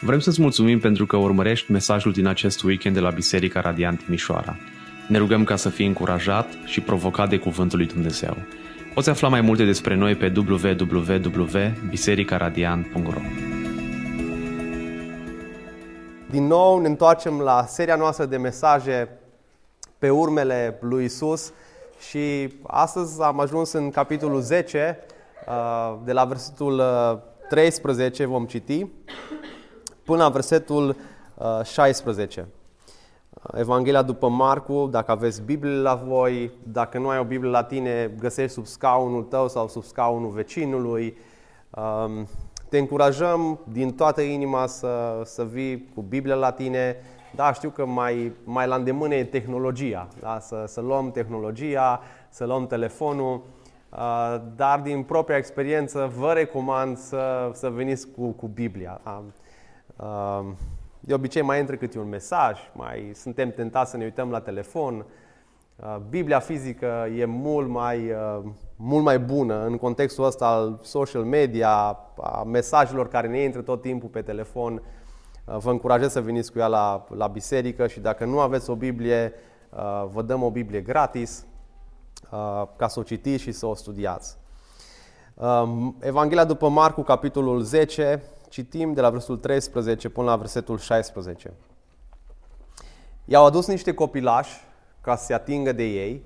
Vrem să-ți mulțumim pentru că urmărești mesajul din acest weekend de la Biserica Radiant Timișoara. Ne rugăm ca să fii încurajat și provocat de Cuvântul lui Dumnezeu. Poți afla mai multe despre noi pe www.bisericaradiant.ro Din nou ne întoarcem la seria noastră de mesaje pe urmele lui Isus și astăzi am ajuns în capitolul 10, uh, de la versetul 13 uh, vom citi până la versetul 16. Uh, Evanghelia după Marcu, dacă aveți Biblie la voi, dacă nu ai o Biblie la tine, găsești sub scaunul tău sau sub scaunul vecinului. Um, te încurajăm din toată inima să, să vii cu Biblia la tine. Da, știu că mai, mai la îndemână e tehnologia, da? să, să luăm tehnologia, să luăm telefonul, uh, dar din propria experiență vă recomand să, să veniți cu, cu Biblia. Da? De obicei mai intră câte un mesaj, mai suntem tentați să ne uităm la telefon. Biblia fizică e mult mai, mult mai bună în contextul ăsta al social media, a mesajelor care ne intră tot timpul pe telefon. Vă încurajez să veniți cu ea la, la biserică și dacă nu aveți o Biblie, vă dăm o Biblie gratis ca să o citiți și să o studiați. Evanghelia după Marcu, capitolul 10, citim de la versetul 13 până la versetul 16. I-au adus niște copilași ca să se atingă de ei,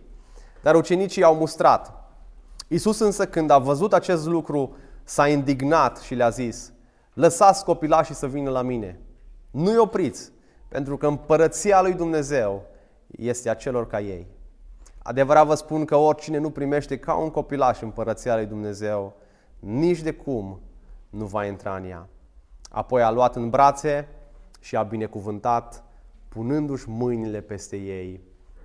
dar ucenicii i-au mustrat. Iisus însă când a văzut acest lucru s-a indignat și le-a zis Lăsați copilașii să vină la mine, nu-i opriți, pentru că împărăția lui Dumnezeu este a celor ca ei. Adevărat vă spun că oricine nu primește ca un copilaș împărăția lui Dumnezeu, nici de cum nu va intra în ea. Apoi a luat în brațe și a binecuvântat, punându-și mâinile peste ei.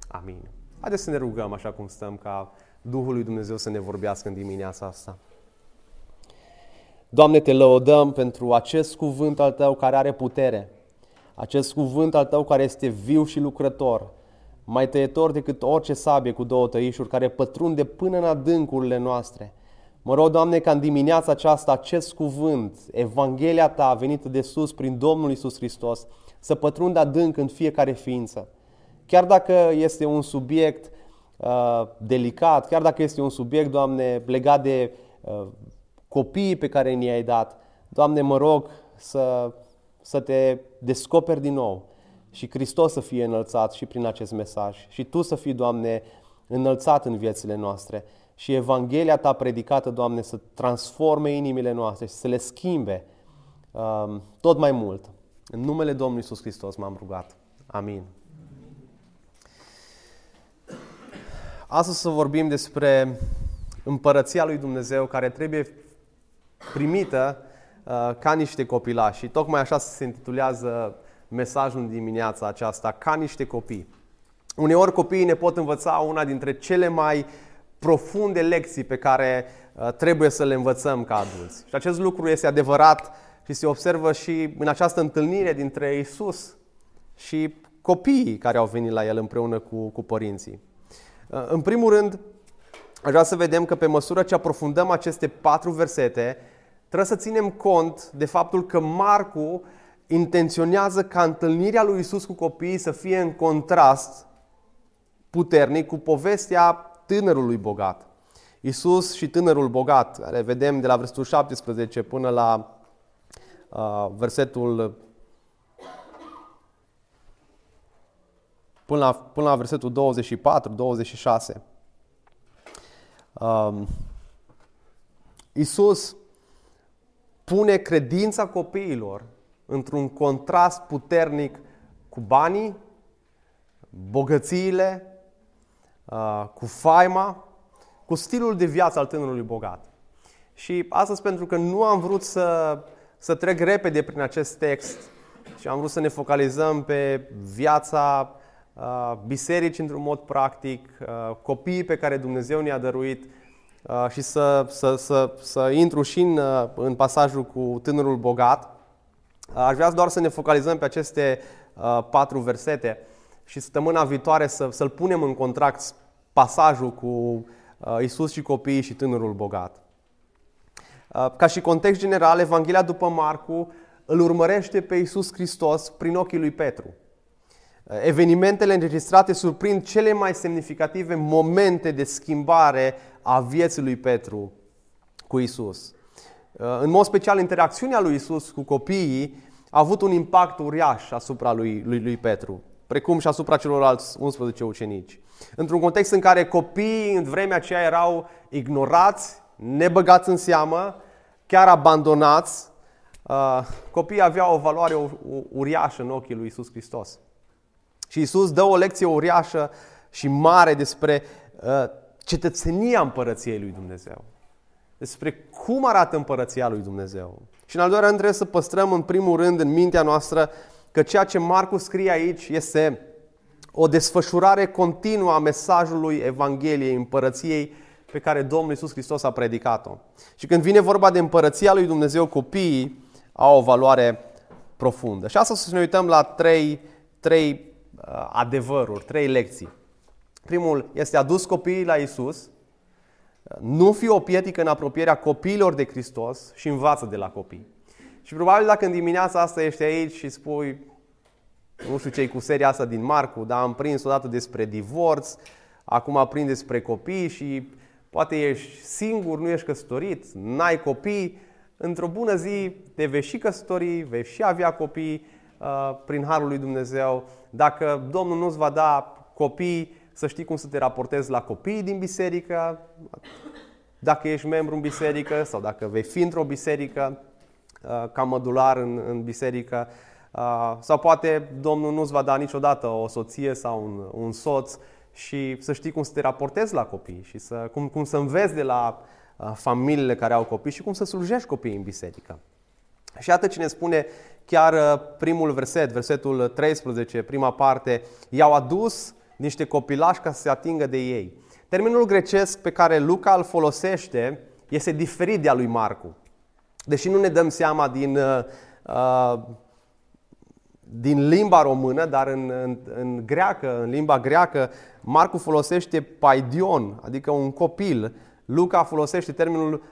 Amin. Haideți să ne rugăm așa cum stăm, ca Duhul lui Dumnezeu să ne vorbească în dimineața asta. Doamne, te lăudăm pentru acest cuvânt al Tău care are putere, acest cuvânt al Tău care este viu și lucrător, mai tăietor decât orice sabie cu două tăișuri, care pătrunde până în adâncurile noastre – Mă rog, Doamne, ca în dimineața aceasta acest cuvânt, Evanghelia Ta venită de sus prin Domnul Isus Hristos, să pătrundă adânc în fiecare ființă. Chiar dacă este un subiect uh, delicat, chiar dacă este un subiect, Doamne, legat de uh, copiii pe care ni-ai dat, Doamne, mă rog să, să te descoperi din nou și Hristos să fie înălțat și prin acest mesaj și Tu să fii, Doamne, înălțat în viețile noastre și Evanghelia Ta predicată, Doamne, să transforme inimile noastre și să le schimbe um, tot mai mult. În numele Domnului Iisus Hristos m-am rugat. Amin. Astăzi să vorbim despre împărăția lui Dumnezeu care trebuie primită uh, ca niște copilași. Și tocmai așa se intitulează mesajul în dimineața aceasta, ca niște copii. Uneori copiii ne pot învăța una dintre cele mai profunde lecții pe care uh, trebuie să le învățăm ca adulți. Și acest lucru este adevărat și se observă și în această întâlnire dintre Isus și copiii care au venit la el împreună cu, cu părinții. Uh, în primul rând, aș vrea să vedem că pe măsură ce aprofundăm aceste patru versete, trebuie să ținem cont de faptul că Marcu intenționează ca întâlnirea lui Isus cu copiii să fie în contrast puternic cu povestea tânărului bogat. Isus și tânărul bogat, care vedem de la versetul 17 până la uh, versetul până la, până la versetul 24, 26. Um, Isus pune credința copiilor într-un contrast puternic cu banii, bogățiile Uh, cu faima, cu stilul de viață al tânărului bogat. Și astăzi, pentru că nu am vrut să, să trec repede prin acest text și am vrut să ne focalizăm pe viața uh, bisericii într-un mod practic, uh, copiii pe care Dumnezeu ne-a dăruit uh, și să, să, să, să intru și în, uh, în pasajul cu tânărul bogat, uh, aș vrea doar să ne focalizăm pe aceste uh, patru versete și săptămâna viitoare să, să-l punem în contract pasajul cu uh, Isus și copiii și tânărul bogat. Uh, ca și context general, Evanghelia după Marcu îl urmărește pe Iisus Hristos prin ochii lui Petru. Evenimentele înregistrate surprind cele mai semnificative momente de schimbare a vieții lui Petru cu Isus. În mod special, interacțiunea lui Isus cu copiii a avut un impact uriaș asupra lui, lui, lui Petru, precum și asupra celorlalți 11 ucenici. Într-un context în care copiii în vremea aceea erau ignorați, nebăgați în seamă, chiar abandonați, uh, copiii aveau o valoare uriașă în ochii lui Isus Hristos. Și Isus dă o lecție uriașă și mare despre uh, cetățenia împărăției lui Dumnezeu. Despre cum arată împărăția lui Dumnezeu. Și în al doilea rând trebuie să păstrăm în primul rând în mintea noastră că ceea ce Marcu scrie aici este o desfășurare continuă a mesajului Evangheliei, împărăției pe care Domnul Iisus Hristos a predicat-o. Și când vine vorba de împărăția lui Dumnezeu, copiii au o valoare profundă. Și asta să ne uităm la trei, trei uh, adevăruri, trei lecții. Primul este adus copiii la Isus, nu fi o pietică în apropierea copiilor de Hristos și învață de la copii. Și probabil dacă în dimineața asta ești aici și spui, nu știu ce cu seria asta din Marcu, dar am prins odată despre divorț, acum aprind despre copii și poate ești singur, nu ești căsătorit, n-ai copii, într-o bună zi te vei și căsători, vei și avea copii uh, prin Harul lui Dumnezeu. Dacă Domnul nu-ți va da copii, să știi cum să te raportezi la copiii din biserică, dacă ești membru în biserică sau dacă vei fi într-o biserică uh, ca mădular în, în biserică. Uh, sau poate Domnul nu-ți va da niciodată o soție sau un, un soț și să știi cum să te raportezi la copii și să, cum, cum să înveți de la uh, familiile care au copii și cum să slujești copiii în biserică. Și iată ce ne spune chiar primul verset, versetul 13, prima parte, i-au adus niște copilași ca să se atingă de ei. Termenul grecesc pe care Luca îl folosește este diferit de a lui Marcu. Deși nu ne dăm seama din, uh, uh, din limba română, dar în, în, în greacă, în limba greacă, Marcu folosește paidion, adică un copil. Luca folosește termenul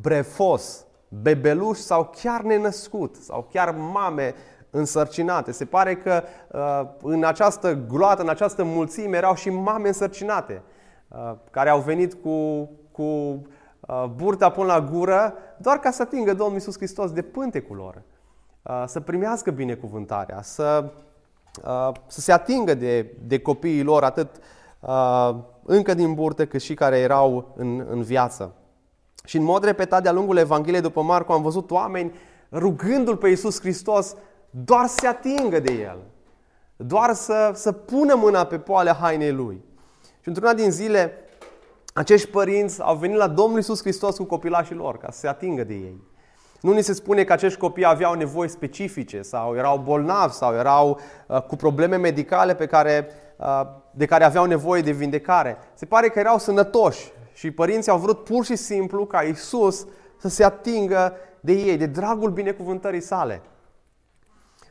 brefos, bebeluș sau chiar nenăscut, sau chiar mame însărcinate. Se pare că uh, în această gloată, în această mulțime erau și mame însărcinate uh, care au venit cu, cu uh, burta până la gură doar ca să atingă Domnul Iisus Hristos de pântecul lor. Să primească binecuvântarea, să, să se atingă de, de copiii lor, atât încă din burtă, cât și care erau în, în viață. Și în mod repetat de-a lungul Evangheliei după Marcu am văzut oameni rugându-L pe Iisus Hristos doar să se atingă de el, doar să, să pună mâna pe poalea hainei lui. Și într-una din zile, acești părinți au venit la Domnul Isus Hristos cu copilașii lor ca să se atingă de ei. Nu ni se spune că acești copii aveau nevoi specifice sau erau bolnavi sau erau uh, cu probleme medicale pe care, uh, de care aveau nevoie de vindecare. Se pare că erau sănătoși și părinții au vrut pur și simplu ca Isus să se atingă de ei, de dragul binecuvântării sale.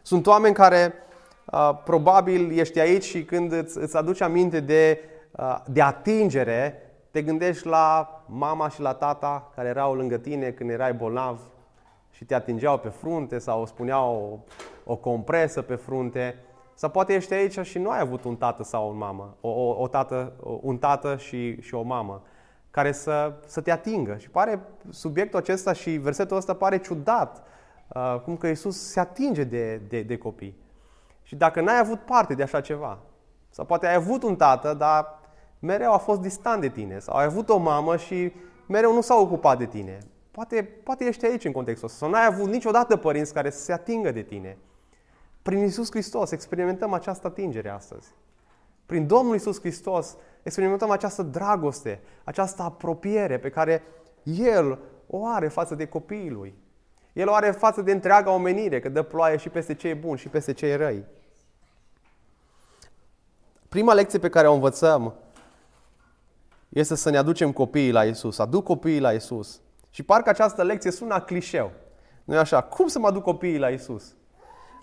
Sunt oameni care uh, probabil ești aici și când îți, îți aduci aminte de, uh, de atingere, te gândești la mama și la tata care erau lângă tine când erai bolnav și te atingeau pe frunte sau spuneau o, o compresă pe frunte. Sau poate ești aici și nu ai avut un tată sau o mamă, o, o, o tată, un tată și, și o mamă care să, să te atingă. Și pare subiectul acesta și versetul ăsta pare ciudat Uh, cum că Isus se atinge de, de, de copii. Și dacă n-ai avut parte de așa ceva, sau poate ai avut un tată, dar mereu a fost distant de tine, sau ai avut o mamă și mereu nu s-a ocupat de tine, poate, poate ești aici în contextul ăsta, sau n-ai avut niciodată părinți care să se atingă de tine. Prin Isus Hristos experimentăm această atingere astăzi. Prin Domnul Isus Hristos experimentăm această dragoste, această apropiere pe care El o are față de copiii Lui. El o are față de întreaga omenire, că dă ploaie și peste cei buni și peste cei răi. Prima lecție pe care o învățăm este să ne aducem copiii la Isus. Aduc copiii la Isus. Și parcă această lecție sună clișeu. nu e așa? Cum să mă aduc copiii la Isus?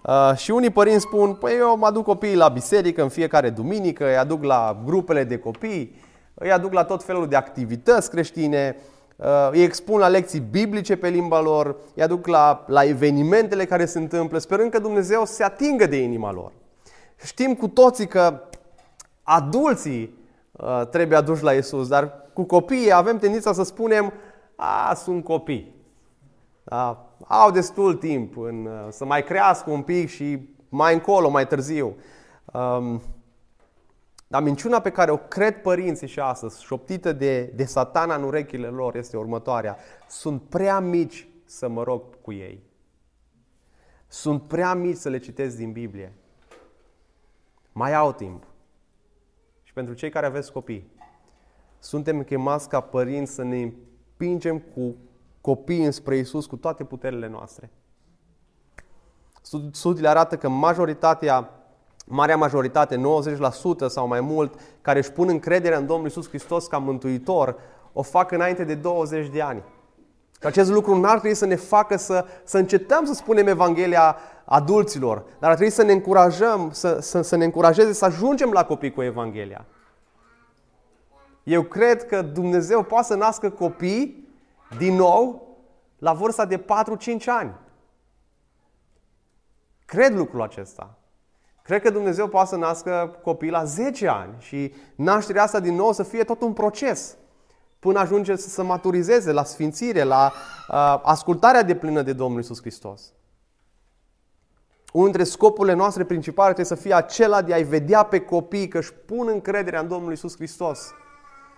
Uh, și unii părinți spun, păi eu mă aduc copiii la biserică în fiecare duminică, îi aduc la grupele de copii, îi aduc la tot felul de activități creștine, uh, îi expun la lecții biblice pe limba lor, îi aduc la, la evenimentele care se întâmplă, sperând că Dumnezeu se atingă de inima lor. Știm cu toții că adulții uh, trebuie aduși la Isus, dar cu copiii avem tendința să spunem, a, sunt copii. Da? Au destul timp în, uh, să mai crească un pic și mai încolo, mai târziu. Um, dar minciuna pe care o cred părinții și astăzi, șoptită de, de satana în urechile lor, este următoarea. Sunt prea mici să mă rog cu ei. Sunt prea mici să le citesc din Biblie. Mai au timp. Și pentru cei care aveți copii, suntem chemați ca părinți să ne împingem cu copiii înspre Isus cu toate puterile noastre. Studiile arată că majoritatea, marea majoritate, 90% sau mai mult, care își pun încrederea în Domnul Isus Hristos ca mântuitor, o fac înainte de 20 de ani. Că acest lucru nu ar trebui să ne facă să, să încetăm să spunem Evanghelia adulților, dar ar trebui să ne încurajăm, să, să, să ne încurajeze să ajungem la copii cu Evanghelia. Eu cred că Dumnezeu poate să nască copii din nou la vârsta de 4-5 ani. Cred lucrul acesta. Cred că Dumnezeu poate să nască copii la 10 ani și nașterea asta din nou să fie tot un proces până ajunge să se maturizeze la sfințire, la uh, ascultarea de plină de Domnul Isus Hristos. Unul dintre scopurile noastre principale trebuie să fie acela de a-i vedea pe copii că își pun încrederea în Domnul Isus Hristos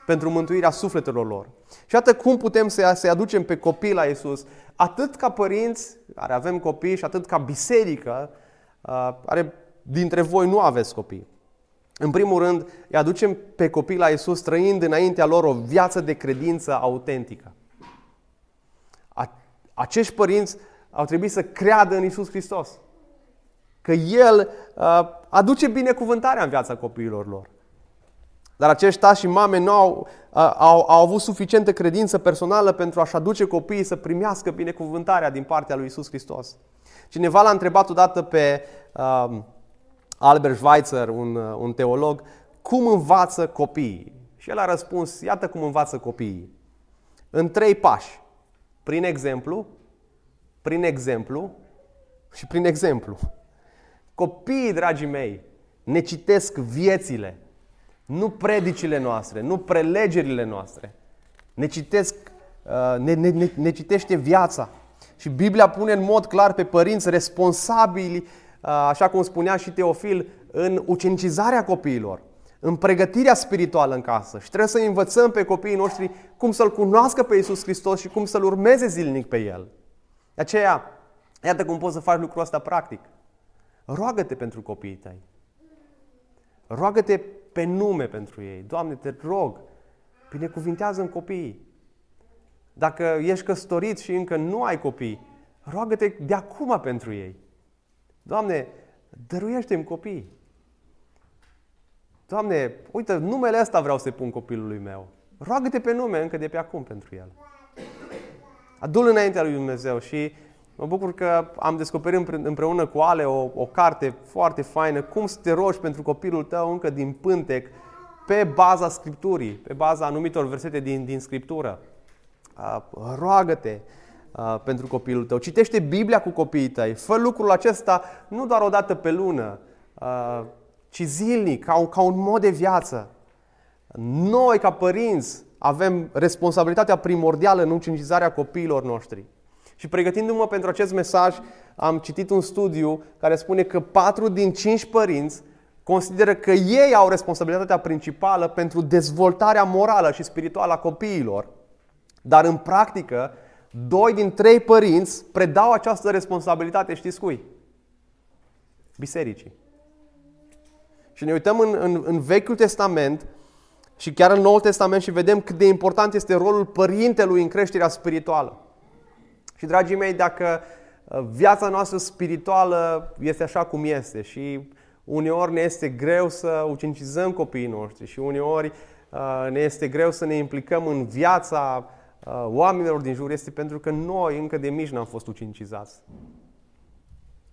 pentru mântuirea sufletelor lor. Și iată cum putem să-i aducem pe copii la Isus, atât ca părinți care avem copii și atât ca biserică, care dintre voi nu aveți copii. În primul rând, îi aducem pe copii la Isus trăind înaintea lor o viață de credință autentică. Acești părinți au trebuit să creadă în Isus Hristos. Că El aduce binecuvântarea în viața copiilor lor. Dar acești tați și mame nu au, au, au avut suficientă credință personală pentru a-și aduce copiii să primească binecuvântarea din partea lui Isus Hristos. Cineva l-a întrebat odată pe uh, Albert Schweitzer, un, un teolog, cum învață copiii? Și el a răspuns, iată cum învață copiii. În trei pași. Prin exemplu, prin exemplu și prin exemplu. Copiii, dragii mei, ne citesc viețile nu predicile noastre, nu prelegerile noastre. Ne, citesc, uh, ne, ne, ne, ne citește viața. Și Biblia pune în mod clar pe părinți responsabili, uh, așa cum spunea și Teofil, în ucenicizarea copiilor, în pregătirea spirituală în casă. Și trebuie să învățăm pe copiii noștri cum să-L cunoască pe Iisus Hristos și cum să-L urmeze zilnic pe El. De aceea, iată cum poți să faci lucrul ăsta practic. Roagă-te pentru copiii tăi. Roagă-te pe nume pentru ei. Doamne, te rog, binecuvintează în copiii. Dacă ești căsătorit și încă nu ai copii, roagă-te de acum pentru ei. Doamne, dăruiește-mi copii. Doamne, uite, numele ăsta vreau să pun copilului meu. Roagă-te pe nume încă de pe acum pentru el. Adu-l înaintea lui Dumnezeu și Mă bucur că am descoperit împreună cu Ale o, o carte foarte faină, cum să te rogi pentru copilul tău încă din pântec, pe baza Scripturii, pe baza anumitor versete din, din Scriptură. Uh, roagă-te uh, pentru copilul tău. Citește Biblia cu copiii tăi. Fă lucrul acesta nu doar o dată pe lună, uh, ci zilnic, ca un, ca un mod de viață. Noi, ca părinți, avem responsabilitatea primordială în ucinizarea copiilor noștri. Și pregătindu-mă pentru acest mesaj, am citit un studiu care spune că 4 din 5 părinți consideră că ei au responsabilitatea principală pentru dezvoltarea morală și spirituală a copiilor. Dar în practică, doi din trei părinți predau această responsabilitate, știți cui? Bisericii. Și ne uităm în, în, în Vechiul Testament și chiar în Noul Testament și vedem cât de important este rolul părintelui în creșterea spirituală. Și, dragii mei, dacă uh, viața noastră spirituală este așa cum este și uneori ne este greu să ucenicizăm copiii noștri și uneori uh, ne este greu să ne implicăm în viața uh, oamenilor din jur, este pentru că noi încă de mici n-am fost ucenicizați.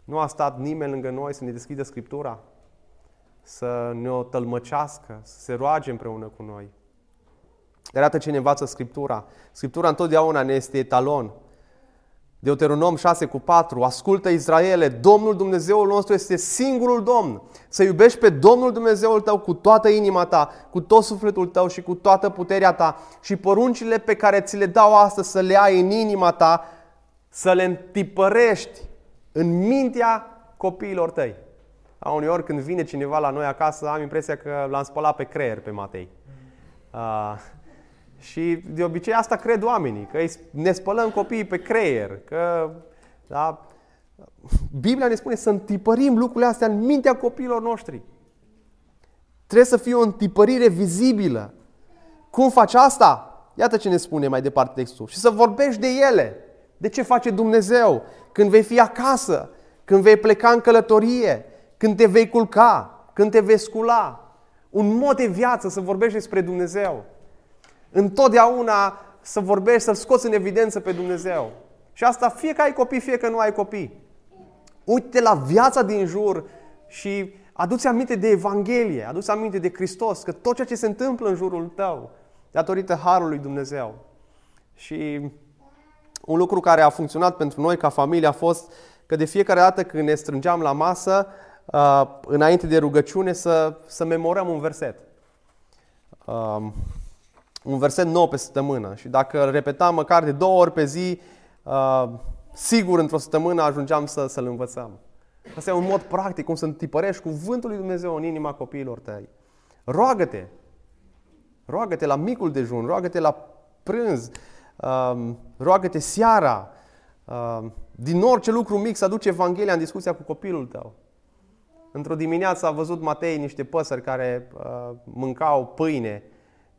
Nu a stat nimeni lângă noi să ne deschidă Scriptura, să ne o tălmăcească, să se roage împreună cu noi. Dar iată ce ne învață Scriptura. Scriptura întotdeauna ne este etalon. Deuteronom 6 cu 4, ascultă Israele, Domnul Dumnezeul nostru este singurul Domn. Să iubești pe Domnul Dumnezeul tău cu toată inima ta, cu tot sufletul tău și cu toată puterea ta și poruncile pe care ți le dau astăzi să le ai în inima ta, să le întipărești în mintea copiilor tăi. A, uneori când vine cineva la noi acasă, am impresia că l-am spălat pe creier pe Matei. Uh, și de obicei asta cred oamenii, că ne spălăm copiii pe creier, că da, Biblia ne spune să întipărim lucrurile astea în mintea copiilor noștri. Trebuie să fie o întipărire vizibilă. Cum faci asta? Iată ce ne spune mai departe textul. Și să vorbești de ele. De ce face Dumnezeu? Când vei fi acasă, când vei pleca în călătorie, când te vei culca, când te vei scula. Un mod de viață să vorbești despre Dumnezeu. Întotdeauna să vorbești, să-L scoți în evidență pe Dumnezeu. Și asta fie că ai copii, fie că nu ai copii. Uite la viața din jur și aduți aminte de Evanghelie, aduți aminte de Hristos, că tot ceea ce se întâmplă în jurul tău, datorită Harului Dumnezeu. Și un lucru care a funcționat pentru noi ca familie a fost că de fiecare dată când ne strângeam la masă, uh, înainte de rugăciune, să, să memorăm un verset. Um, un verset nou pe săptămână și dacă îl repetam măcar de două ori pe zi, uh, sigur într-o săptămână ajungeam să, să-l învățăm. Asta e un mod practic cum să întipărești cuvântul lui Dumnezeu în inima copiilor tăi. Roagă-te! Roagă-te la micul dejun, roagă-te la prânz, um, roagă-te seara. Um, din orice lucru mic să aduce Evanghelia în discuția cu copilul tău. Într-o dimineață a văzut Matei niște păsări care uh, mâncau pâine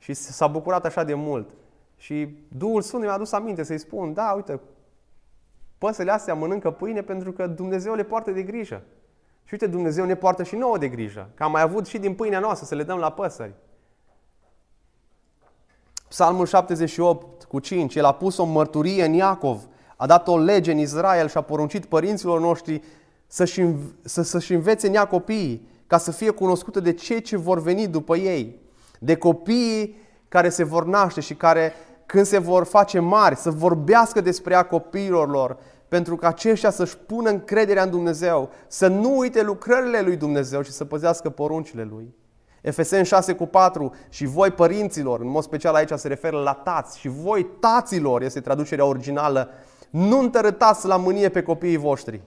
și s-a bucurat așa de mult. Și Duhul Sfânt mi-a adus aminte să-i spun, da, uite, păsele astea mănâncă pâine pentru că Dumnezeu le poartă de grijă. Și uite, Dumnezeu ne poartă și nouă de grijă. Că am mai avut și din pâinea noastră să le dăm la păsări. Psalmul 78 cu 5, El a pus o mărturie în Iacov, a dat o lege în Israel și a poruncit părinților noștri să-și, să, să-și învețe în ea copiii, ca să fie cunoscută de cei ce vor veni după ei de copiii care se vor naște și care când se vor face mari, să vorbească despre ea copiilor lor, pentru că aceștia să-și pună încrederea în Dumnezeu, să nu uite lucrările lui Dumnezeu și să păzească poruncile lui. Efeseni 6 cu 4 și voi părinților, în mod special aici se referă la tați și voi taților, este traducerea originală, nu întărătați la mânie pe copiii voștri.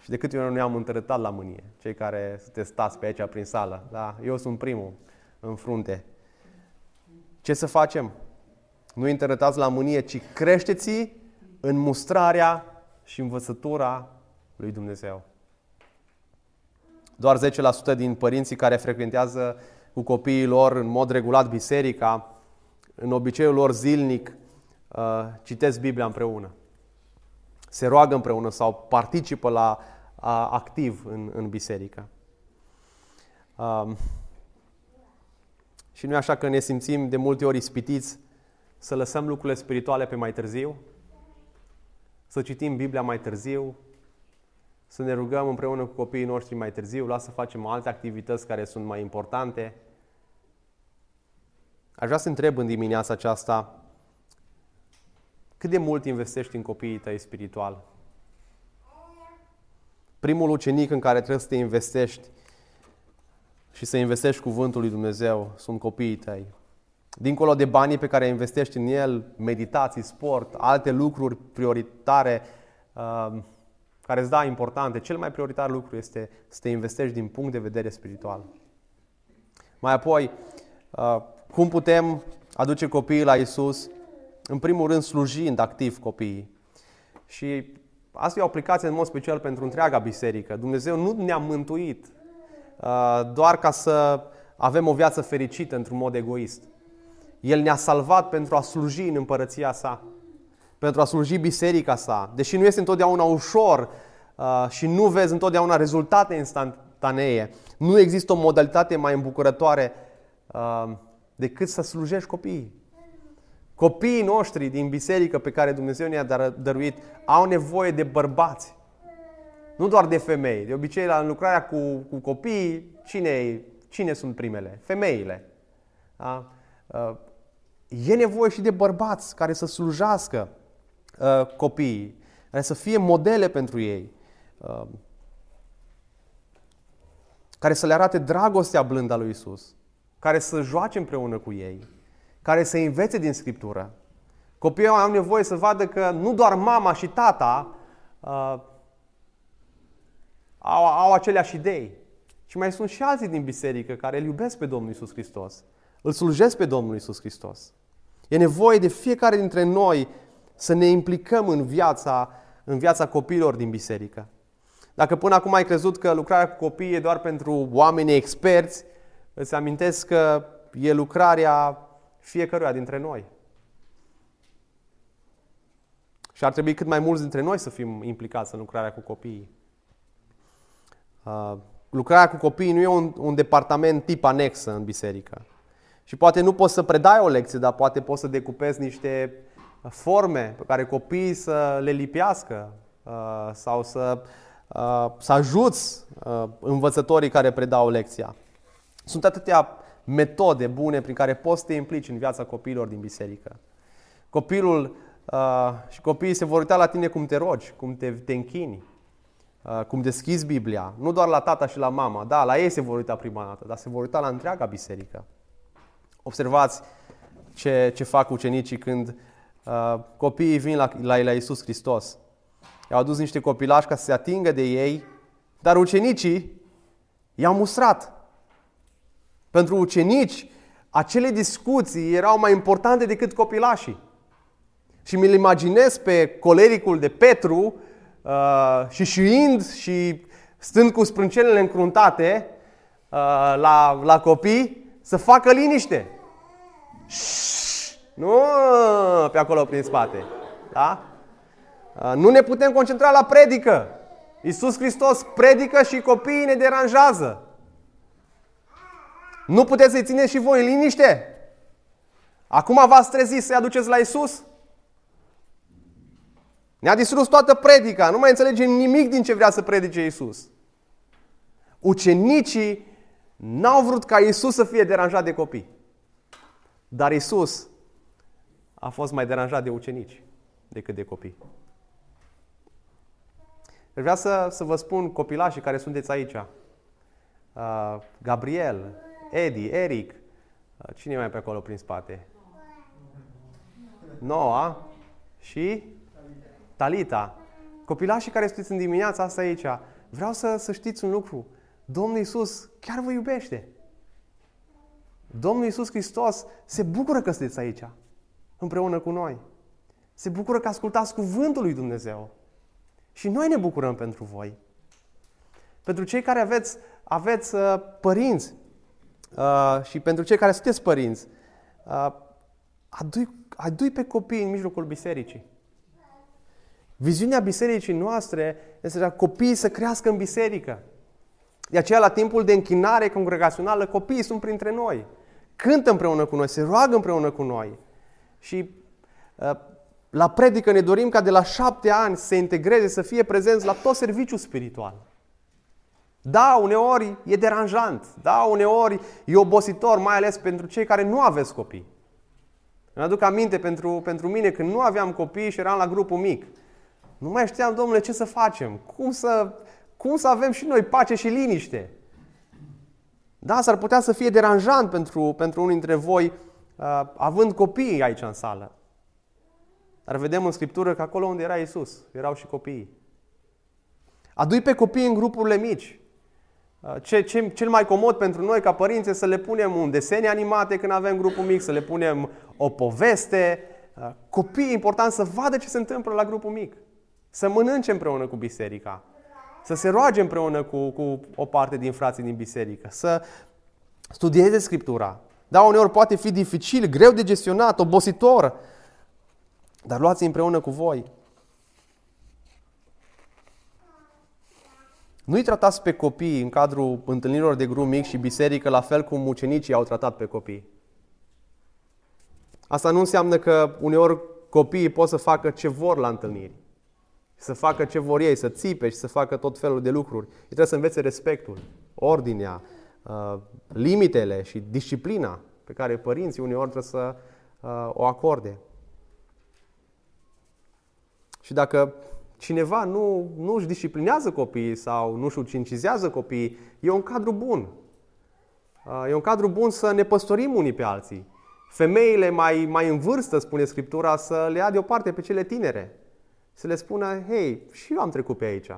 Și de câte ori nu ne-am întărătat la mânie, cei care sunteți stați pe aici prin sală, da? Eu sunt primul în frunte. Ce să facem? Nu interetați la mânie, ci creșteți în mustrarea și învățătura lui Dumnezeu. Doar 10% din părinții care frecventează cu copiii lor în mod regulat biserica, în obiceiul lor zilnic, uh, citesc Biblia împreună. Se roagă împreună sau participă la activ în, în biserică. Um, și nu e așa că ne simțim de multe ori ispitiți să lăsăm lucrurile spirituale pe mai târziu? Să citim Biblia mai târziu? Să ne rugăm împreună cu copiii noștri mai târziu? Lasă să facem alte activități care sunt mai importante? Aș vrea să întreb în dimineața aceasta cât de mult investești în copiii tăi spiritual? Primul ucenic în care trebuie să te investești și să investești cuvântul lui Dumnezeu, sunt copiii tăi. Dincolo de banii pe care investești în el, meditații, sport, alte lucruri prioritare uh, care îți da importante, cel mai prioritar lucru este să te investești din punct de vedere spiritual. Mai apoi, uh, cum putem aduce copiii la Isus? În primul rând, slujind activ copiii. Și asta e o aplicație în mod special pentru întreaga biserică. Dumnezeu nu ne-a mântuit Uh, doar ca să avem o viață fericită într-un mod egoist. El ne-a salvat pentru a sluji în împărăția sa, pentru a sluji biserica sa. Deși nu este întotdeauna ușor uh, și nu vezi întotdeauna rezultate instantanee, nu există o modalitate mai îmbucurătoare uh, decât să slujești copiii. Copiii noștri din biserică pe care Dumnezeu ne-a dăruit au nevoie de bărbați nu doar de femei. De obicei, la lucrarea cu, cu copii, cine, cine sunt primele? Femeile. Da? Uh, e nevoie și de bărbați care să slujească uh, copiii, care să fie modele pentru ei, uh, care să le arate dragostea blândă a lui Isus, care să joace împreună cu ei, care să învețe din Scriptură. Copiii au nevoie să vadă că nu doar mama și tata uh, au, au aceleași idei, ci mai sunt și alții din biserică care îl iubesc pe Domnul Isus Hristos, îl slujesc pe Domnul Isus Hristos. E nevoie de fiecare dintre noi să ne implicăm în viața, în viața copiilor din biserică. Dacă până acum ai crezut că lucrarea cu copii e doar pentru oameni experți, îți amintesc că e lucrarea fiecăruia dintre noi. Și ar trebui cât mai mulți dintre noi să fim implicați în lucrarea cu copiii. Uh, lucrarea cu copiii nu e un, un departament tip anexă în biserică. Și poate nu poți să predai o lecție, dar poate poți să decupezi niște forme pe care copiii să le lipească uh, sau să, uh, să ajuți învățătorii care predau lecția. Sunt atâtea metode bune prin care poți să te implici în viața copiilor din biserică. Copilul uh, și copiii se vor uita la tine cum te rogi, cum te, te închini, uh, cum deschizi Biblia. Nu doar la tata și la mama, da, la ei se vor uita prima dată, dar se vor uita la întreaga biserică. Observați ce, ce fac ucenicii când uh, copiii vin la, la, la Iisus Hristos. I-au adus niște copilași ca să se atingă de ei, dar ucenicii i-au mustrat. Pentru ucenici, acele discuții erau mai importante decât copilașii. Și mi-l imaginez pe colericul de Petru uh, și șuind și stând cu sprâncenele încruntate uh, la, la copii să facă liniște. Shhh, nu pe acolo prin spate. Da? Uh, nu ne putem concentra la predică. Iisus Hristos predică și copiii ne deranjează. Nu puteți să-i țineți și voi în liniște? Acum v-ați trezit să-i aduceți la Isus? Ne-a distrus toată predica, nu mai înțelegem nimic din ce vrea să predice Isus. Ucenicii n-au vrut ca Isus să fie deranjat de copii. Dar Isus a fost mai deranjat de ucenici decât de copii. Vreau să, să vă spun copilașii care sunteți aici. Uh, Gabriel, Edi, Eric, uh, cine mai pe acolo prin spate? Noa și Talita. Copilașii care sunteți în dimineața asta aici, vreau să, să știți un lucru. Domnul Iisus chiar vă iubește. Domnul Iisus Hristos se bucură că sunteți aici, împreună cu noi. Se bucură că ascultați cuvântul lui Dumnezeu. Și noi ne bucurăm pentru voi. Pentru cei care aveți, aveți uh, părinți uh, și pentru cei care sunteți părinți, uh, adui, adui pe copii în mijlocul bisericii. Viziunea bisericii noastre este ca copiii să crească în biserică. De aceea, la timpul de închinare congregațională, copiii sunt printre noi. Cântă împreună cu noi, se roagă împreună cu noi. Și uh, la predică ne dorim ca de la șapte ani să se integreze, să fie prezenți la tot serviciul spiritual. Da, uneori e deranjant. Da, uneori e obositor, mai ales pentru cei care nu aveți copii. Îmi aduc aminte pentru, pentru mine când nu aveam copii și eram la grupul mic. Nu mai știam, domnule, ce să facem? Cum să, cum să avem și noi pace și liniște? Da, s-ar putea să fie deranjant pentru, pentru unii dintre voi, uh, având copii aici în sală. Dar vedem în Scriptură că acolo unde era Isus, erau și copiii. Adui pe copii în grupurile mici. Uh, ce, ce, cel mai comod pentru noi ca părinți să le punem un desene animate când avem grupul mic, să le punem o poveste. Uh, copiii, important să vadă ce se întâmplă la grupul mic. Să mănânce împreună cu biserica. Să se roage împreună cu, cu o parte din frații din biserică. Să studieze Scriptura. Da, uneori poate fi dificil, greu de gestionat, obositor. Dar luați împreună cu voi. Nu-i tratați pe copii în cadrul întâlnirilor de grup mic și biserică la fel cum mucenicii au tratat pe copii. Asta nu înseamnă că uneori copiii pot să facă ce vor la întâlniri. Să facă ce vor ei, să țipe și să facă tot felul de lucruri. Ei trebuie să învețe respectul, ordinea, uh, limitele și disciplina pe care părinții uneori trebuie să uh, o acorde. Și dacă cineva nu, nu își disciplinează copiii sau nu își ucincizează copiii, e un cadru bun. Uh, e un cadru bun să ne păstorim unii pe alții. Femeile mai, mai în vârstă, spune Scriptura, să le ia deoparte pe cele tinere. Să le spună, hei, și eu am trecut pe aici.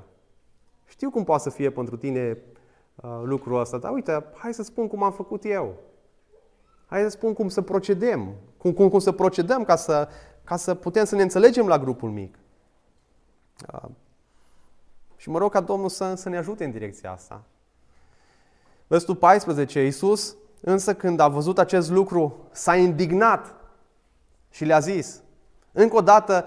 Știu cum poate să fie pentru tine uh, lucrul ăsta, dar uite, hai să spun cum am făcut eu. Hai să spun cum să procedem, cum, cum, cum să procedăm ca să, ca să putem să ne înțelegem la grupul mic. Uh, și mă rog ca Domnul să, să ne ajute în direcția asta. Versetul 14, Iisus, însă când a văzut acest lucru, s-a indignat și le-a zis, încă o dată,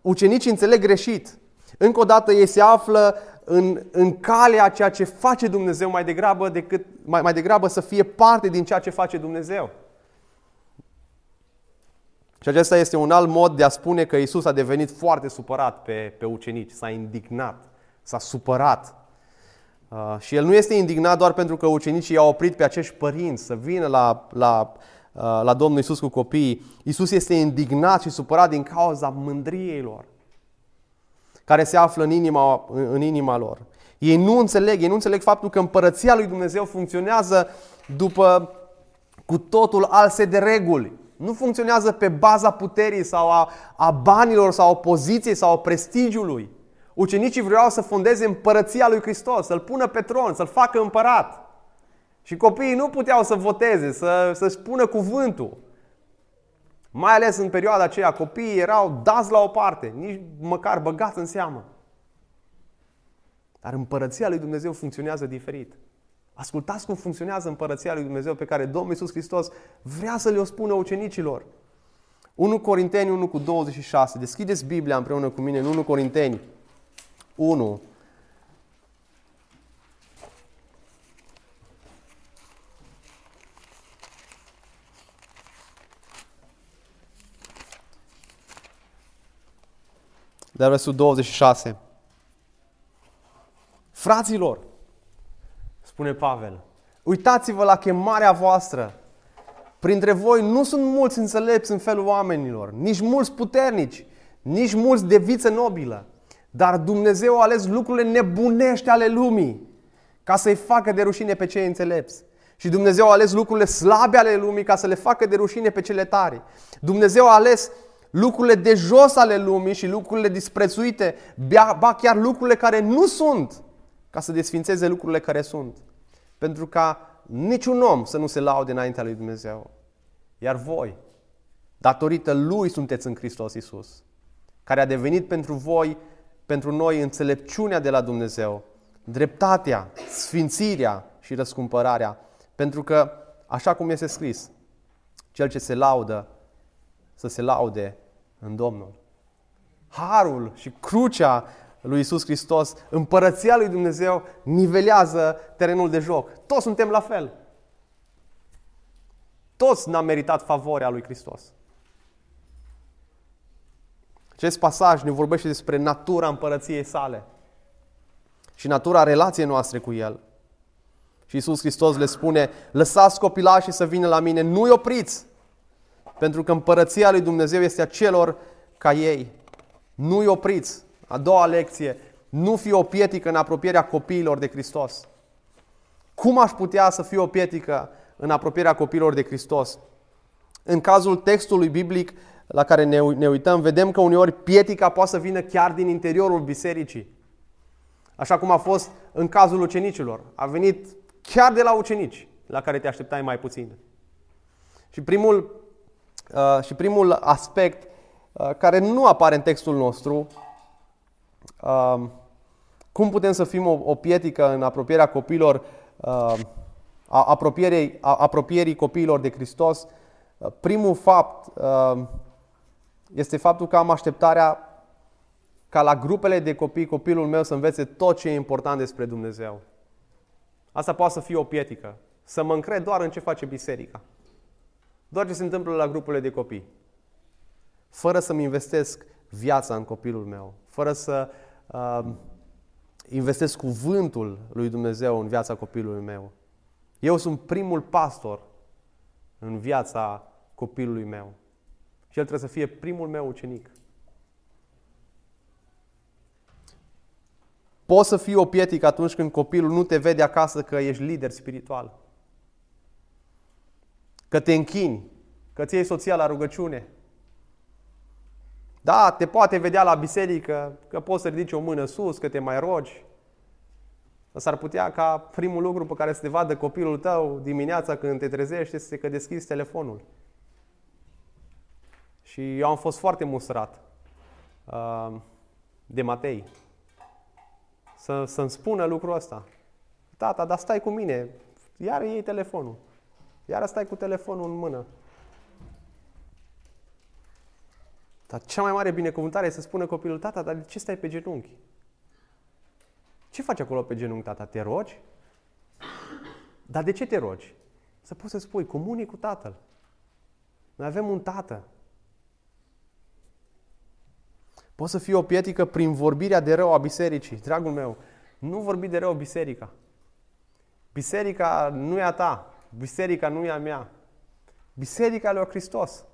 ucenicii înțeleg greșit. Încă o dată ei se află în, în calea ceea ce face Dumnezeu mai degrabă, decât, mai, mai degrabă să fie parte din ceea ce face Dumnezeu. Și acesta este un alt mod de a spune că Isus a devenit foarte supărat pe, pe ucenici, s-a indignat, s-a supărat. Uh, și el nu este indignat doar pentru că ucenicii i-au oprit pe acești părinți să vină la, la, uh, la Domnul Isus cu copiii. Isus este indignat și supărat din cauza mândriei lor care se află în inima, în inima lor. Ei nu înțeleg, ei nu înțeleg faptul că împărăția lui Dumnezeu funcționează după cu totul alse de reguli. Nu funcționează pe baza puterii sau a, a banilor sau a poziției sau a prestigiului. Ucenicii vreau să fondeze împărăția lui Hristos, să-L pună pe tron, să-L facă împărat. Și copiii nu puteau să voteze, să, să spună cuvântul. Mai ales în perioada aceea, copiii erau dați la o parte, nici măcar băgați în seamă. Dar împărăția lui Dumnezeu funcționează diferit. Ascultați cum funcționează împărăția lui Dumnezeu pe care Domnul Iisus Hristos vrea să le-o spună ucenicilor. 1 Corinteni 1 cu 26. Deschideți Biblia împreună cu mine în 1 Corinteni 1 de versul 26. Fraților, spune Pavel, uitați-vă la chemarea voastră. Printre voi nu sunt mulți înțelepți în felul oamenilor, nici mulți puternici, nici mulți de viță nobilă. Dar Dumnezeu a ales lucrurile nebunești ale lumii ca să-i facă de rușine pe cei înțelepți. Și Dumnezeu a ales lucrurile slabe ale lumii ca să le facă de rușine pe cele tare. Dumnezeu a ales lucrurile de jos ale lumii și lucrurile disprețuite, ba chiar lucrurile care nu sunt, ca să desfințeze lucrurile care sunt. Pentru ca niciun om să nu se laude înaintea lui Dumnezeu. Iar voi, datorită Lui sunteți în Hristos Iisus, care a devenit pentru voi, pentru noi, înțelepciunea de la Dumnezeu, dreptatea, sfințirea și răscumpărarea. Pentru că, așa cum este scris, cel ce se laudă să se laude în Domnul. Harul și crucea lui Isus Hristos, împărăția lui Dumnezeu, nivelează terenul de joc. Toți suntem la fel. Toți n-am meritat favoarea lui Hristos. Acest pasaj ne vorbește despre natura împărăției sale și natura relației noastre cu El. Și Isus Hristos le spune, lăsați copilașii să vină la mine, nu-i opriți, pentru că împărăția lui Dumnezeu este a celor ca ei. Nu-i opriți. A doua lecție. Nu fi o pietică în apropierea copiilor de Hristos. Cum aș putea să fiu o pietică în apropierea copiilor de Hristos? În cazul textului biblic la care ne, ne uităm, vedem că uneori pietica poate să vină chiar din interiorul bisericii. Așa cum a fost în cazul ucenicilor. A venit chiar de la ucenici, la care te așteptai mai puțin. Și primul Uh, și primul aspect uh, care nu apare în textul nostru, uh, cum putem să fim o, o pietică în apropierea copiilor, a apropierii, a apropierii copiilor de Hristos, primul fapt este faptul că am așteptarea ca la grupele de copii, copilul meu să învețe tot ce e important despre Dumnezeu. Asta poate să fie o pietică. Să mă încred doar în ce face biserica. Doar ce se întâmplă la grupurile de copii. Fără să-mi investesc viața în copilul meu, fără să uh, investesc cuvântul lui Dumnezeu în viața copilului meu. Eu sunt primul pastor în viața copilului meu. Și el trebuie să fie primul meu ucenic. Poți să fii o pietică atunci când copilul nu te vede acasă că ești lider spiritual. Că te închini, că ți iei soția la rugăciune. Da, te poate vedea la biserică, că poți să ridici o mână sus, că te mai rogi. S-ar putea ca primul lucru pe care să te vadă copilul tău dimineața când te trezești este că deschizi telefonul. Și eu am fost foarte mustrat uh, de Matei. Să, să-mi spună lucrul ăsta. Tata, dar stai cu mine. Iar iei telefonul. Iar stai cu telefonul în mână. Dar cea mai mare binecuvântare este să spună copilul, tata, dar de ce stai pe genunchi? Ce faci acolo pe genunchi, tata? Te rogi? Dar de ce te rogi? Să poți să spui, comunii cu tatăl. Noi avem un tată. Poți să fii o pietică prin vorbirea de rău a bisericii. Dragul meu, nu vorbi de rău biserica. Biserica nu e a ta. Biserica nu e a mea. Biserica lui Hristos.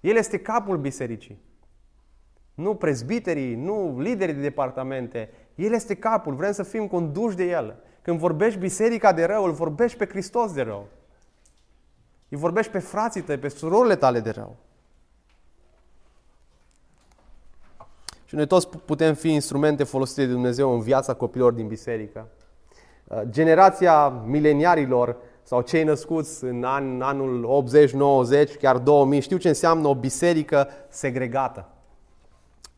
El este capul bisericii. Nu prezbiterii, nu liderii de departamente. El este capul, vrem să fim conduși de El. Când vorbești biserica de rău, îl vorbești pe Hristos de rău. Îi vorbești pe frații tăi, pe surorile tale de rău. Și noi toți putem fi instrumente folosite de Dumnezeu în viața copilor din biserică. Uh, generația mileniarilor sau cei născuți în an, anul 80, 90, chiar 2000, știu ce înseamnă o biserică segregată.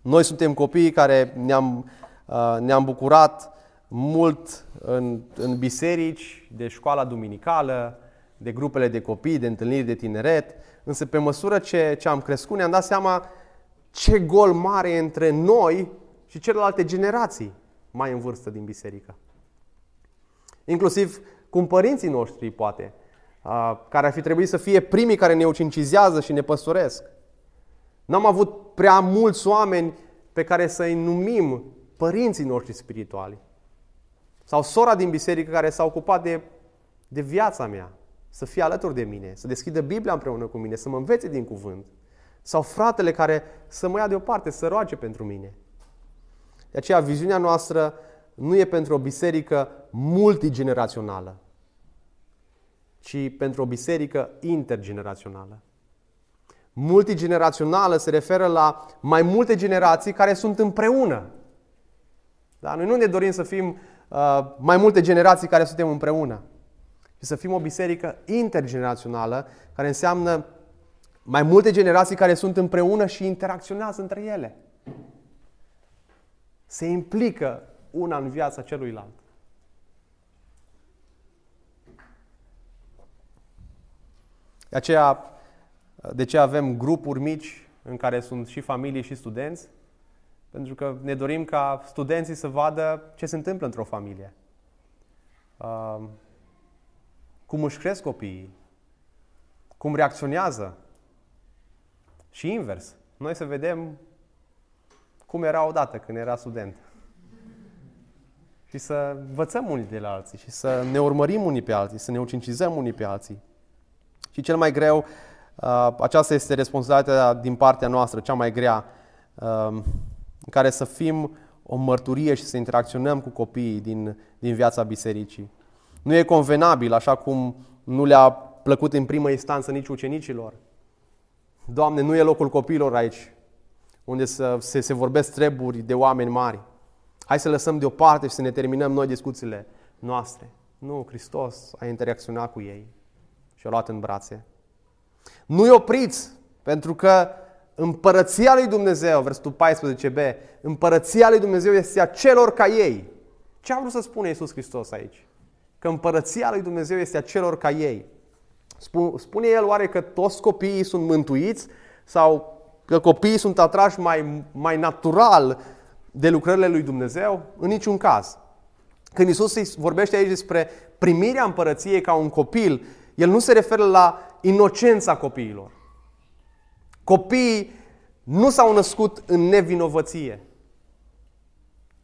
Noi suntem copiii care ne-am, uh, ne-am bucurat mult în, în biserici, de școala duminicală, de grupele de copii, de întâlniri de tineret, însă pe măsură ce, ce am crescut ne-am dat seama ce gol mare între noi și celelalte generații mai în vârstă din biserică. Inclusiv cum părinții noștri, poate, care ar fi trebuit să fie primii care ne ucincizează și ne păstoresc. N-am avut prea mulți oameni pe care să-i numim părinții noștri spirituali. Sau sora din biserică care s-a ocupat de, de viața mea, să fie alături de mine, să deschidă Biblia împreună cu mine, să mă învețe din cuvânt. Sau fratele care să mă ia deoparte, să roage pentru mine. De aceea, viziunea noastră nu e pentru o biserică multigenerațională, ci pentru o biserică intergenerațională. Multigenerațională se referă la mai multe generații care sunt împreună. Da? Noi nu ne dorim să fim uh, mai multe generații care suntem împreună, ci să fim o biserică intergenerațională, care înseamnă mai multe generații care sunt împreună și interacționează între ele. Se implică una în viața celuilalt. De aceea, de ce avem grupuri mici în care sunt și familii și studenți? Pentru că ne dorim ca studenții să vadă ce se întâmplă într-o familie. Cum își cresc copiii, cum reacționează și invers. Noi să vedem cum era odată când era student. Și să învățăm unii de la alții și să ne urmărim unii pe alții, să ne ucincizăm unii pe alții. Și cel mai greu, uh, aceasta este responsabilitatea din partea noastră, cea mai grea, uh, în care să fim o mărturie și să interacționăm cu copiii din, din viața bisericii. Nu e convenabil, așa cum nu le-a plăcut în primă instanță nici ucenicilor, Doamne, nu e locul copiilor aici, unde să se, se vorbesc treburi de oameni mari. Hai să lăsăm deoparte și să ne terminăm noi discuțiile noastre. Nu, Hristos a interacționat cu ei și a luat în brațe. Nu-i opriți, pentru că împărăția lui Dumnezeu, versetul 14b, împărăția lui Dumnezeu este a celor ca ei. Ce a vrut să spună Iisus Hristos aici? Că împărăția lui Dumnezeu este a celor ca ei. Spune el oare că toți copiii sunt mântuiți sau că copiii sunt atrași mai, mai natural de lucrările lui Dumnezeu? În niciun caz. Când Isus vorbește aici despre primirea împărăției ca un copil, el nu se referă la inocența copiilor. Copiii nu s-au născut în nevinovăție,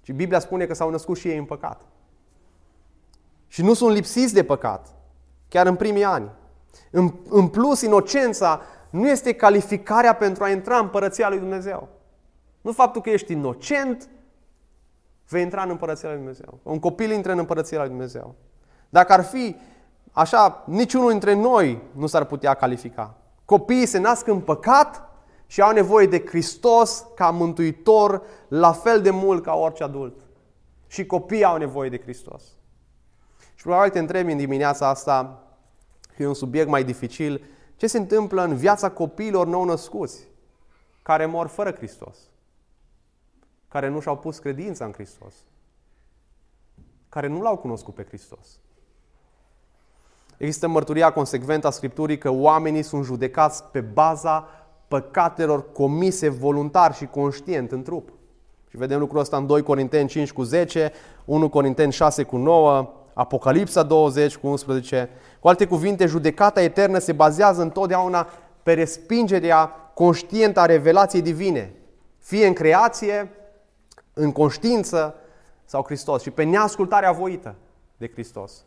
ci Biblia spune că s-au născut și ei în păcat. Și nu sunt lipsiți de păcat, chiar în primii ani. În, în plus, inocența nu este calificarea pentru a intra în împărăția lui Dumnezeu. Nu faptul că ești inocent, vei intra în împărăția lui Dumnezeu. Un copil intră în împărăția lui Dumnezeu. Dacă ar fi așa, niciunul dintre noi nu s-ar putea califica. Copiii se nasc în păcat și au nevoie de Hristos ca mântuitor la fel de mult ca orice adult. Și copiii au nevoie de Hristos. Și probabil te întrebi în dimineața asta, că e un subiect mai dificil, ce se întâmplă în viața copiilor nou-născuți care mor fără Hristos, care nu și-au pus credința în Hristos, care nu l-au cunoscut pe Hristos. Există mărturia consecventă a Scripturii că oamenii sunt judecați pe baza păcatelor comise voluntar și conștient în trup. Și vedem lucrul ăsta în 2 Corinteni 5 cu 10, 1 Corinteni 6 cu 9, Apocalipsa 20 cu 11. Cu alte cuvinte, judecata eternă se bazează întotdeauna pe respingerea conștientă a revelației divine, fie în creație, în conștiință sau Hristos, și pe neascultarea voită de Hristos.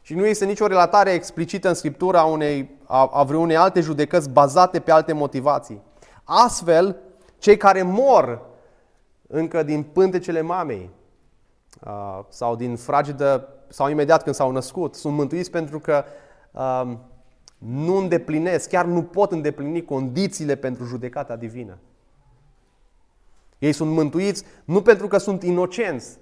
Și nu este nicio relatare explicită în Scriptură a, unei, a, a vreunei alte judecăți bazate pe alte motivații. Astfel, cei care mor încă din pântecele mamei sau din fragedă sau imediat când s-au născut, sunt mântuiți pentru că um, nu îndeplinesc, chiar nu pot îndeplini condițiile pentru judecata divină. Ei sunt mântuiți nu pentru că sunt inocenți,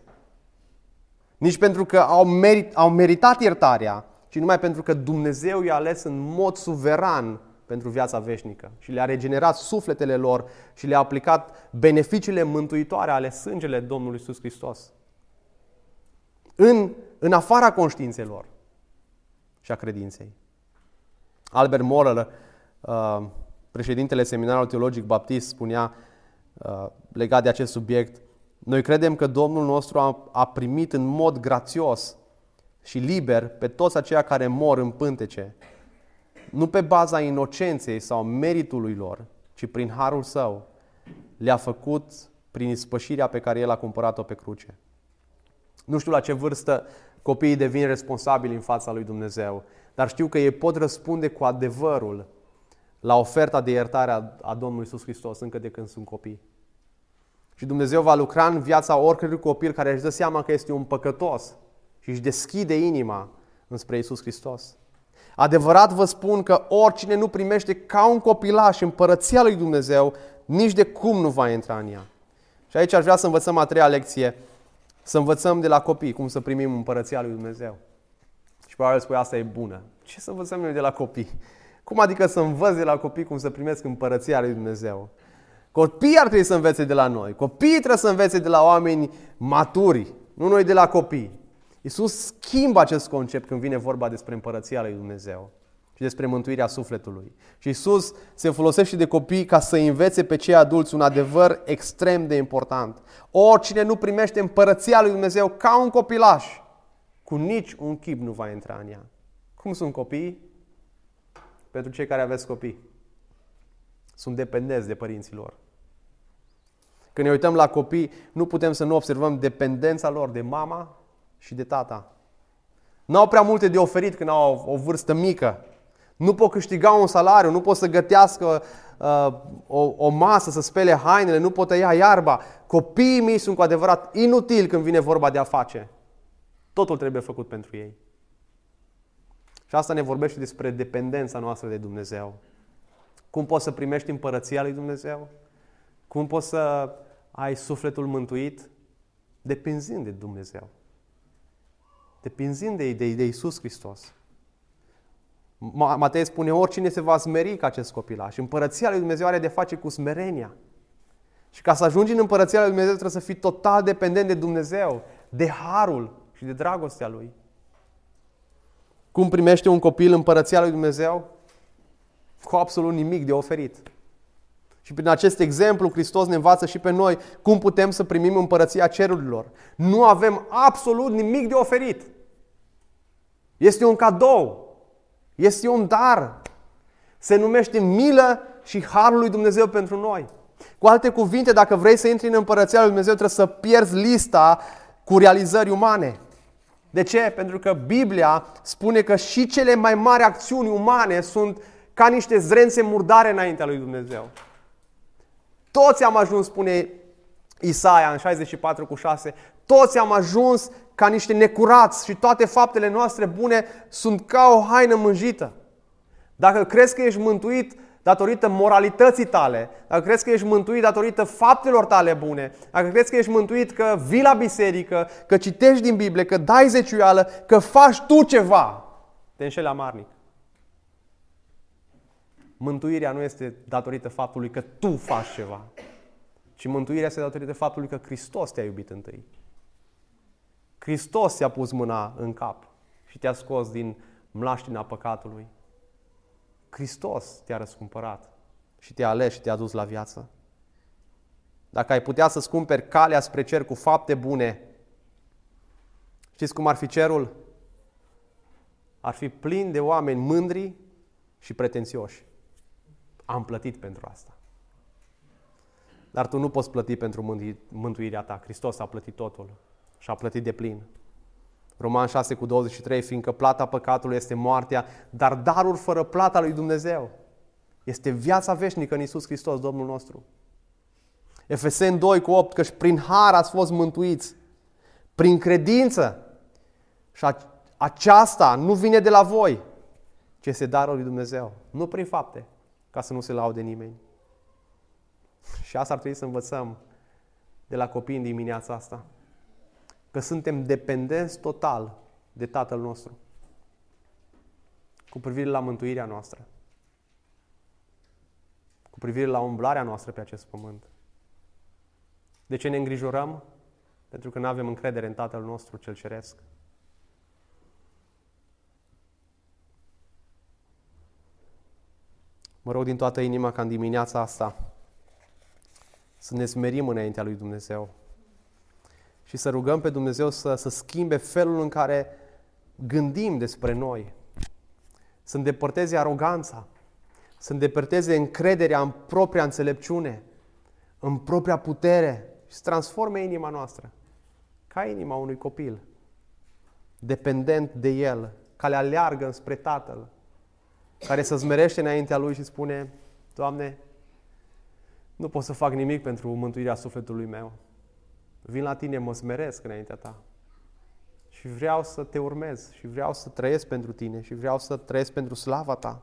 nici pentru că au, merit, au meritat iertarea, ci numai pentru că Dumnezeu i-a ales în mod suveran pentru viața veșnică și le-a regenerat sufletele lor și le-a aplicat beneficiile mântuitoare ale sângele Domnului Iisus Hristos. În, în afara conștiințelor și a credinței. Albert Moller, uh, președintele Seminarului Teologic Baptist, spunea uh, legat de acest subiect, noi credem că Domnul nostru a, a primit în mod grațios și liber pe toți aceia care mor în pântece, nu pe baza inocenței sau meritului lor, ci prin harul său, le-a făcut prin ispășirea pe care El a cumpărat-o pe cruce. Nu știu la ce vârstă copiii devin responsabili în fața lui Dumnezeu, dar știu că ei pot răspunde cu adevărul la oferta de iertare a Domnului Iisus Hristos încă de când sunt copii. Și Dumnezeu va lucra în viața oricărui copil care își dă seama că este un păcătos și își deschide inima înspre Isus Hristos. Adevărat vă spun că oricine nu primește ca un copilaș împărăția lui Dumnezeu, nici de cum nu va intra în ea. Și aici aș vrea să învățăm a treia lecție, să învățăm de la copii cum să primim împărăția lui Dumnezeu. Și probabil spui, asta e bună. Ce să învățăm noi de la copii? Cum adică să învăț de la copii cum să primesc împărăția lui Dumnezeu? Copiii ar trebui să învețe de la noi. Copiii trebuie să învețe de la oameni maturi, nu noi de la copii. Iisus schimbă acest concept când vine vorba despre împărăția lui Dumnezeu și despre mântuirea sufletului. Și Iisus se folosește de copii ca să învețe pe cei adulți un adevăr extrem de important. Oricine nu primește împărăția lui Dumnezeu ca un copilaș, cu nici un chip nu va intra în ea. Cum sunt copiii? Pentru cei care aveți copii sunt dependenți de părinții lor. Când ne uităm la copii, nu putem să nu observăm dependența lor de mama și de tata. Nu au prea multe de oferit când au o vârstă mică. Nu pot câștiga un salariu, nu pot să gătească uh, o, o masă, să spele hainele, nu pot tăia iarba. Copiii mei sunt cu adevărat inutili când vine vorba de a face. Totul trebuie făcut pentru ei. Și asta ne vorbește despre dependența noastră de Dumnezeu. Cum poți să primești împărăția lui Dumnezeu? Cum poți să ai sufletul mântuit? Depinzând de Dumnezeu. Depinzând de, de, de Isus Hristos. Matei spune, oricine se va smeri ca acest copilaș. Împărăția lui Dumnezeu are de face cu smerenia. Și ca să ajungi în împărăția lui Dumnezeu trebuie să fii total dependent de Dumnezeu, de harul și de dragostea Lui. Cum primește un copil împărăția lui Dumnezeu? Cu absolut nimic de oferit. Și prin acest exemplu, Hristos ne învață și pe noi cum putem să primim împărăția cerurilor. Nu avem absolut nimic de oferit. Este un cadou. Este un dar. Se numește milă și harul lui Dumnezeu pentru noi. Cu alte cuvinte, dacă vrei să intri în împărăția lui Dumnezeu, trebuie să pierzi lista cu realizări umane. De ce? Pentru că Biblia spune că și cele mai mari acțiuni umane sunt ca niște zrențe murdare înaintea lui Dumnezeu. Toți am ajuns, spune Isaia în 64 cu 6, toți am ajuns ca niște necurați și toate faptele noastre bune sunt ca o haină mânjită. Dacă crezi că ești mântuit datorită moralității tale, dacă crezi că ești mântuit datorită faptelor tale bune, dacă crezi că ești mântuit că vii la biserică, că citești din Biblie, că dai zeciuială, că faci tu ceva, te înșeli amarnic. Mântuirea nu este datorită faptului că tu faci ceva, ci mântuirea este datorită faptului că Hristos te-a iubit întâi. Hristos ți-a pus mâna în cap și te-a scos din mlaștina păcatului. Hristos te-a răscumpărat și te-a ales și te-a dus la viață. Dacă ai putea să-ți cumperi calea spre cer cu fapte bune, știți cum ar fi cerul? Ar fi plin de oameni mândri și pretențioși. Am plătit pentru asta. Dar tu nu poți plăti pentru mântuirea ta. Hristos a plătit totul și a plătit de plin. Roman 6 cu 23, fiindcă plata păcatului este moartea, dar darul fără plata lui Dumnezeu este viața veșnică în Isus Hristos, Domnul nostru. Efeseni 2 cu 8, căci prin har ați fost mântuiți, prin credință. Și aceasta nu vine de la voi, ci este darul lui Dumnezeu. Nu prin fapte, ca să nu se laude nimeni. Și asta ar trebui să învățăm de la copii în dimineața asta că suntem dependenți total de Tatăl nostru cu privire la mântuirea noastră, cu privire la umblarea noastră pe acest pământ. De ce ne îngrijorăm? Pentru că nu avem încredere în Tatăl nostru cel Ceresc. Mă rog din toată inima ca în dimineața asta să ne smerim înaintea lui Dumnezeu și să rugăm pe Dumnezeu să, să schimbe felul în care gândim despre noi, să îndepărteze aroganța, să îndepărteze încrederea în propria înțelepciune, în propria putere și să transforme inima noastră ca inima unui copil, dependent de el, care aleargă înspre Tatăl, care să zmerește înaintea Lui și spune, Doamne, nu pot să fac nimic pentru mântuirea sufletului meu. Vin la tine, mă smeresc înaintea ta. Și vreau să te urmez și vreau să trăiesc pentru tine și vreau să trăiesc pentru slava ta.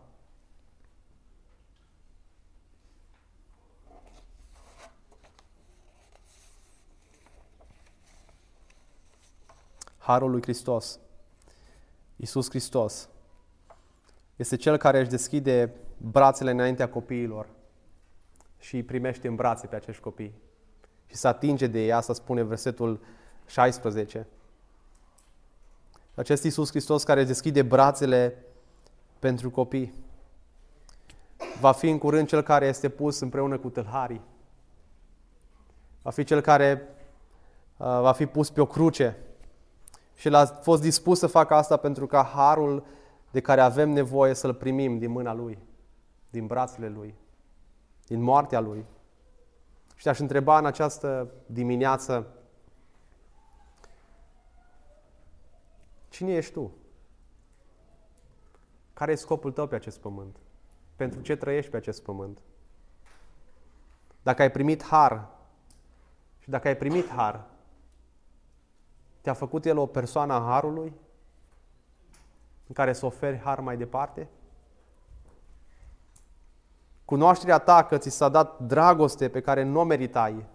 Harul lui Hristos, Iisus Hristos, este Cel care își deschide brațele înaintea copiilor și îi primește în brațe pe acești copii și să atinge de ea, să spune versetul 16. Acest Iisus Hristos care deschide brațele pentru copii va fi în curând cel care este pus împreună cu tâlharii. Va fi cel care uh, va fi pus pe o cruce și el a fost dispus să facă asta pentru ca harul de care avem nevoie să-l primim din mâna Lui, din brațele Lui, din moartea Lui. Și te-aș întreba în această dimineață, cine ești tu? Care e scopul tău pe acest pământ? Pentru ce trăiești pe acest pământ? Dacă ai primit har și dacă ai primit har, te-a făcut El o persoană a harului în care să oferi har mai departe? Cunoașterea ta că ți s-a dat dragoste pe care nu o meritai,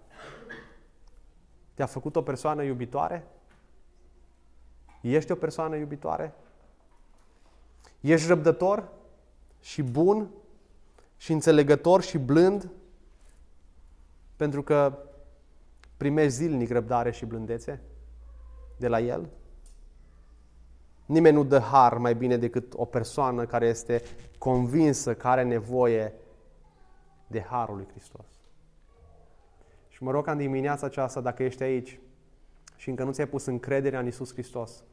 te-a făcut o persoană iubitoare? Ești o persoană iubitoare? Ești răbdător și bun și înțelegător și blând pentru că primești zilnic răbdare și blândețe de la El? Nimeni nu dă har mai bine decât o persoană care este convinsă că are nevoie de Harul lui Hristos. Și mă rog ca în dimineața aceasta, dacă ești aici și încă nu ți-ai pus încrederea în Isus Hristos,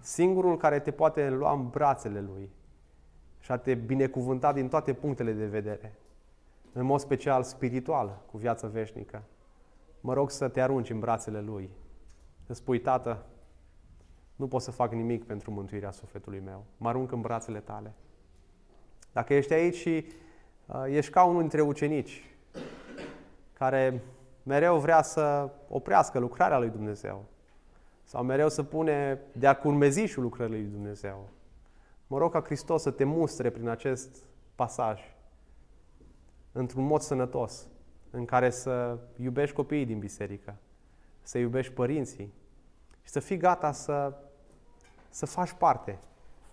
singurul care te poate lua în brațele Lui și a te binecuvânta din toate punctele de vedere, în mod special spiritual, cu viață veșnică, mă rog să te arunci în brațele Lui, să spui, Tată, nu pot să fac nimic pentru mântuirea sufletului meu. Mă arunc în brațele tale. Dacă ești aici și uh, ești ca unul dintre ucenici care mereu vrea să oprească lucrarea lui Dumnezeu sau mereu să pune de-a curmezișul lucrării lui Dumnezeu. Mă rog ca Hristos să te mustre prin acest pasaj într-un mod sănătos, în care să iubești copiii din biserică, să iubești părinții și să fii gata să, să faci parte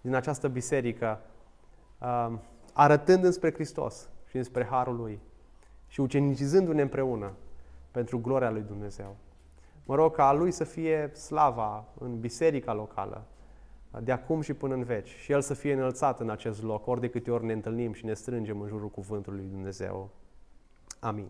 din această biserică, um, arătând înspre Hristos și înspre Harul Lui și ucenicizându-ne împreună pentru gloria Lui Dumnezeu. Mă rog ca a Lui să fie slava în biserica locală, de acum și până în veci, și El să fie înălțat în acest loc, ori de câte ori ne întâlnim și ne strângem în jurul Cuvântului Lui Dumnezeu. Amin.